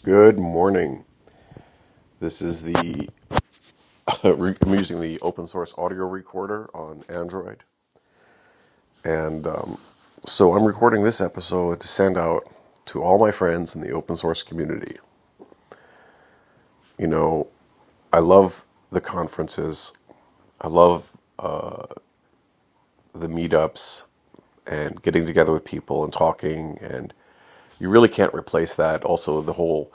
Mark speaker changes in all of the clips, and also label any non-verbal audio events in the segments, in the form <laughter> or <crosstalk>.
Speaker 1: Good morning. This is the I'm using the open source audio recorder on Android, and um, so I'm recording this episode to send out to all my friends in the open source community. You know, I love the conferences. I love uh, the meetups and getting together with people and talking, and you really can't replace that. Also, the whole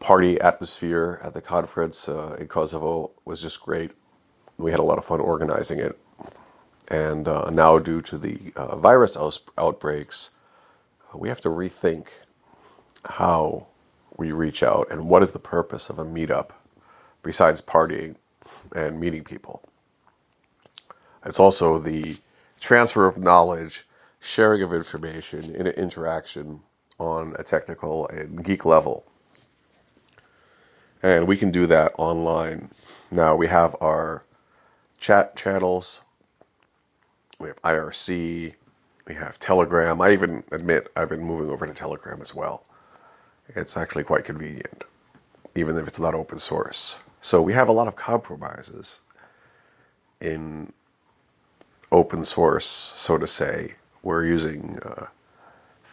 Speaker 1: party atmosphere at the conference uh, in Kosovo was just great. We had a lot of fun organizing it. And uh, now, due to the uh, virus aus- outbreaks, uh, we have to rethink how we reach out and what is the purpose of a meetup besides partying and meeting people. It's also the transfer of knowledge, sharing of information, and interaction on a technical and geek level. And we can do that online. Now, we have our chat channels, we have IRC, we have Telegram. I even admit I've been moving over to Telegram as well. It's actually quite convenient, even if it's not open source. So we have a lot of compromises in open source, so to say. We're using uh,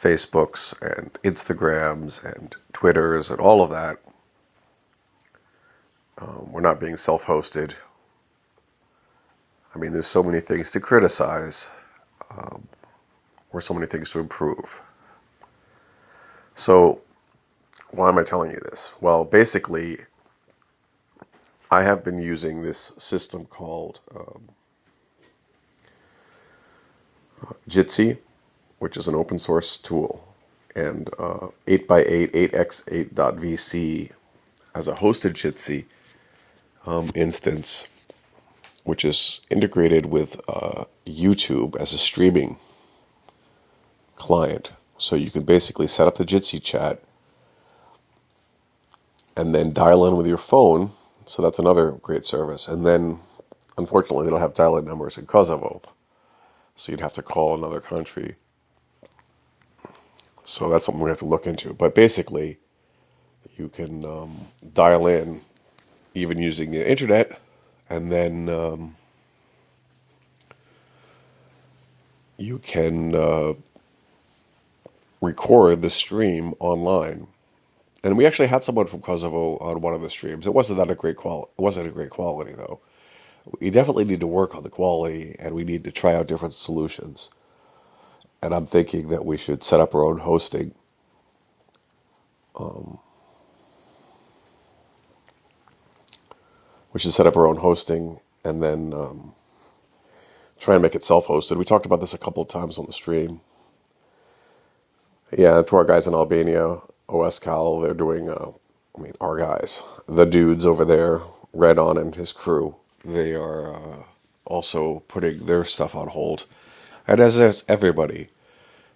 Speaker 1: Facebooks and Instagrams and Twitters and all of that. Um, we're not being self hosted. I mean, there's so many things to criticize um, or so many things to improve. So, why am I telling you this? Well, basically, I have been using this system called um, Jitsi, which is an open source tool, and uh, 8x8, 8x8.vc as a hosted Jitsi um, instance, which is integrated with uh, YouTube as a streaming client. So you can basically set up the Jitsi chat and then dial in with your phone. So that's another great service. And then, unfortunately, they don't have dial in numbers in Kosovo. So you'd have to call another country. So that's something we have to look into. But basically, you can um, dial in even using the internet, and then um, you can uh, record the stream online. And we actually had someone from Kosovo on one of the streams. It wasn't that a great quality. It wasn't a great quality though. We definitely need to work on the quality, and we need to try out different solutions. And I'm thinking that we should set up our own hosting. Um, we should set up our own hosting, and then um, try and make it self-hosted. We talked about this a couple of times on the stream. Yeah, to our guys in Albania, OSCal, they're doing, uh, I mean, our guys, the dudes over there, Redon and his crew, they are uh, also putting their stuff on hold. And as is everybody.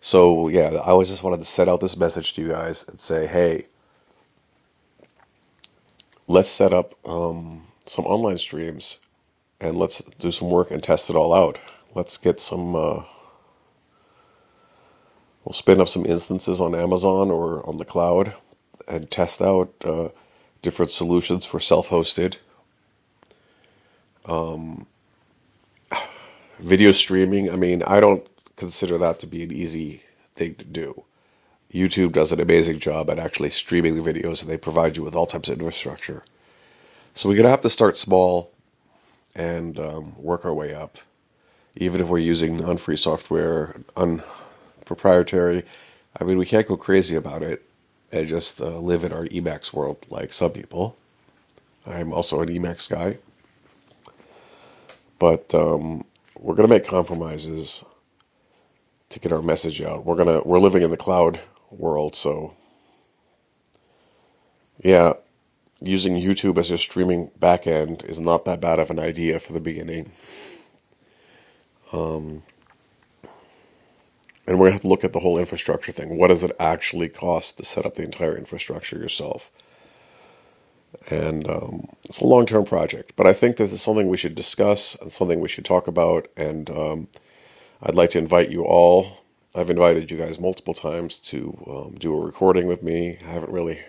Speaker 1: So, yeah, I was just wanted to send out this message to you guys and say, hey, let's set up um, some online streams and let's do some work and test it all out. Let's get some uh, We'll spin up some instances on Amazon or on the cloud and test out uh, different solutions for self-hosted um, video streaming. I mean, I don't consider that to be an easy thing to do. YouTube does an amazing job at actually streaming the videos, and they provide you with all types of infrastructure. So we're gonna have to start small and um, work our way up. Even if we're using non-free software, unproprietary, I mean, we can't go crazy about it and just uh, live in our Emacs world like some people. I'm also an Emacs guy, but um, we're gonna make compromises to get our message out. We're gonna we're living in the cloud world, so yeah, using YouTube as your streaming backend is not that bad of an idea for the beginning. Um, and we're gonna have to look at the whole infrastructure thing. What does it actually cost to set up the entire infrastructure yourself? And um, it's a long term project, but I think this is something we should discuss and something we should talk about. And um, I'd like to invite you all I've invited you guys multiple times to um, do a recording with me. I haven't really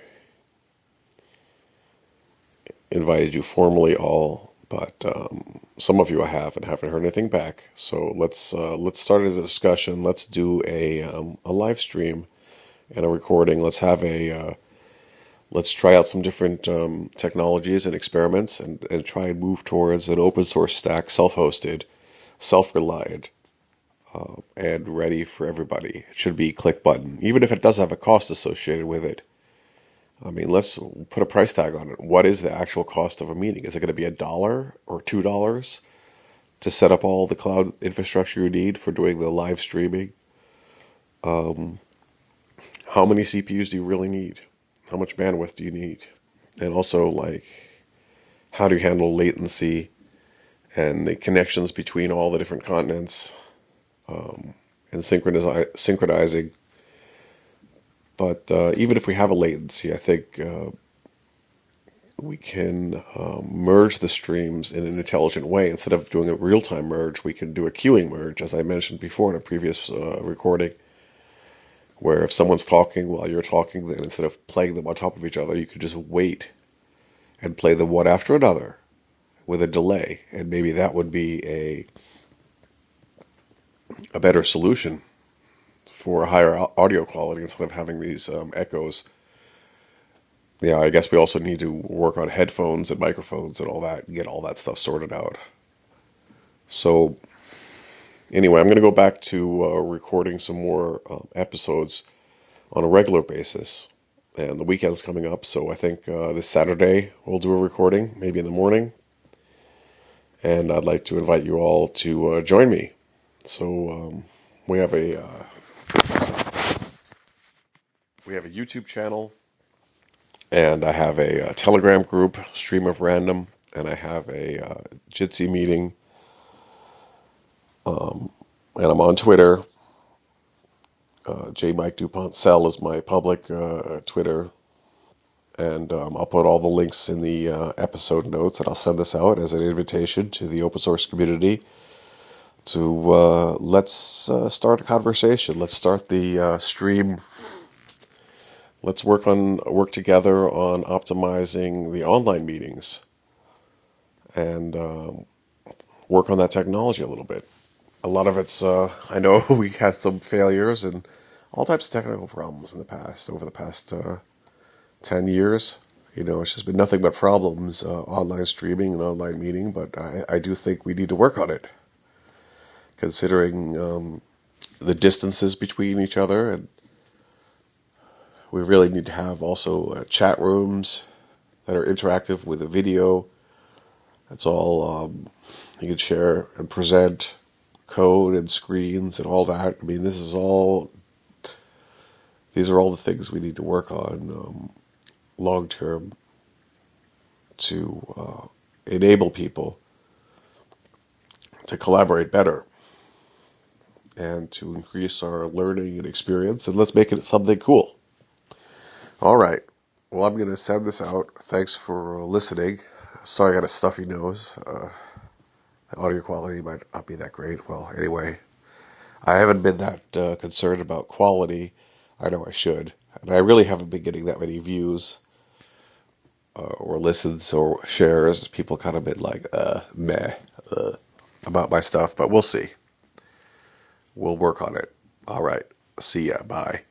Speaker 1: invited you formally all, but um, some of you I have and haven't heard anything back. So let's uh, let's start a discussion. Let's do a um, a live stream and a recording. Let's have a uh, let's try out some different um, technologies and experiments and, and try and move towards an open source stack, self-hosted, self-reliant, uh, and ready for everybody. It should be click button, even if it does have a cost associated with it. I mean, let's put a price tag on it. What is the actual cost of a meeting? Is it going to be a dollar or two dollars to set up all the cloud infrastructure you need for doing the live streaming? Um, how many CPUs do you really need? How much bandwidth do you need? And also, like, how do you handle latency and the connections between all the different continents um, and synchronizing? But uh, even if we have a latency, I think uh, we can um, merge the streams in an intelligent way. Instead of doing a real time merge, we can do a queuing merge, as I mentioned before in a previous uh, recording, where if someone's talking while you're talking, then instead of playing them on top of each other, you could just wait and play them one after another with a delay. And maybe that would be a a better solution for higher audio quality instead of having these um, echoes yeah, I guess we also need to work on headphones and microphones and all that and get all that stuff sorted out. So, anyway, I'm going to go back to uh, recording some more uh, episodes on a regular basis. And the weekend's coming up, so I think uh, this Saturday we'll do a recording, maybe in the morning. And I'd like to invite you all to uh, join me. So um, we have a uh, we have a YouTube channel and I have a, a, uh, Telegram group, Stream of Random, and I have a uh, Jitsi meeting, um, and I'm on Twitter. Uh, J Mike Dupont Cell is my public uh, Twitter, and um, I'll put all the links in the uh, episode notes, and I'll send this out as an invitation to the open source community to uh, let's uh, start a conversation. Let's start the uh, stream let's work on work together on optimizing the online meetings and um, work on that technology a little bit. A lot of it's uh, I know <laughs> we had some failures and all types of technical problems in the past over the past uh, ten years. You know, it's just been nothing but problems uh, online streaming and online meeting. But I, I do think we need to work on it, considering um, the distances between each other and we really need to have also uh, chat rooms that are interactive with a video. That's all um, you can share and present code and screens and all that. I mean, this is all. These are all the things we need to work on um, long term to uh, enable people to collaborate better and to increase our learning and experience. And let's make it something cool. All right. Well, I'm going to send this out. Thanks for listening. Sorry I got a stuffy nose. Uh, audio quality might not be that great. Well, anyway, I haven't been that uh, concerned about quality. I know I should. And I really haven't been getting that many views uh, or listens or shares. People kind of been like, uh, meh, uh, about my stuff. But we'll see. We'll work on it. All right. See ya. Bye.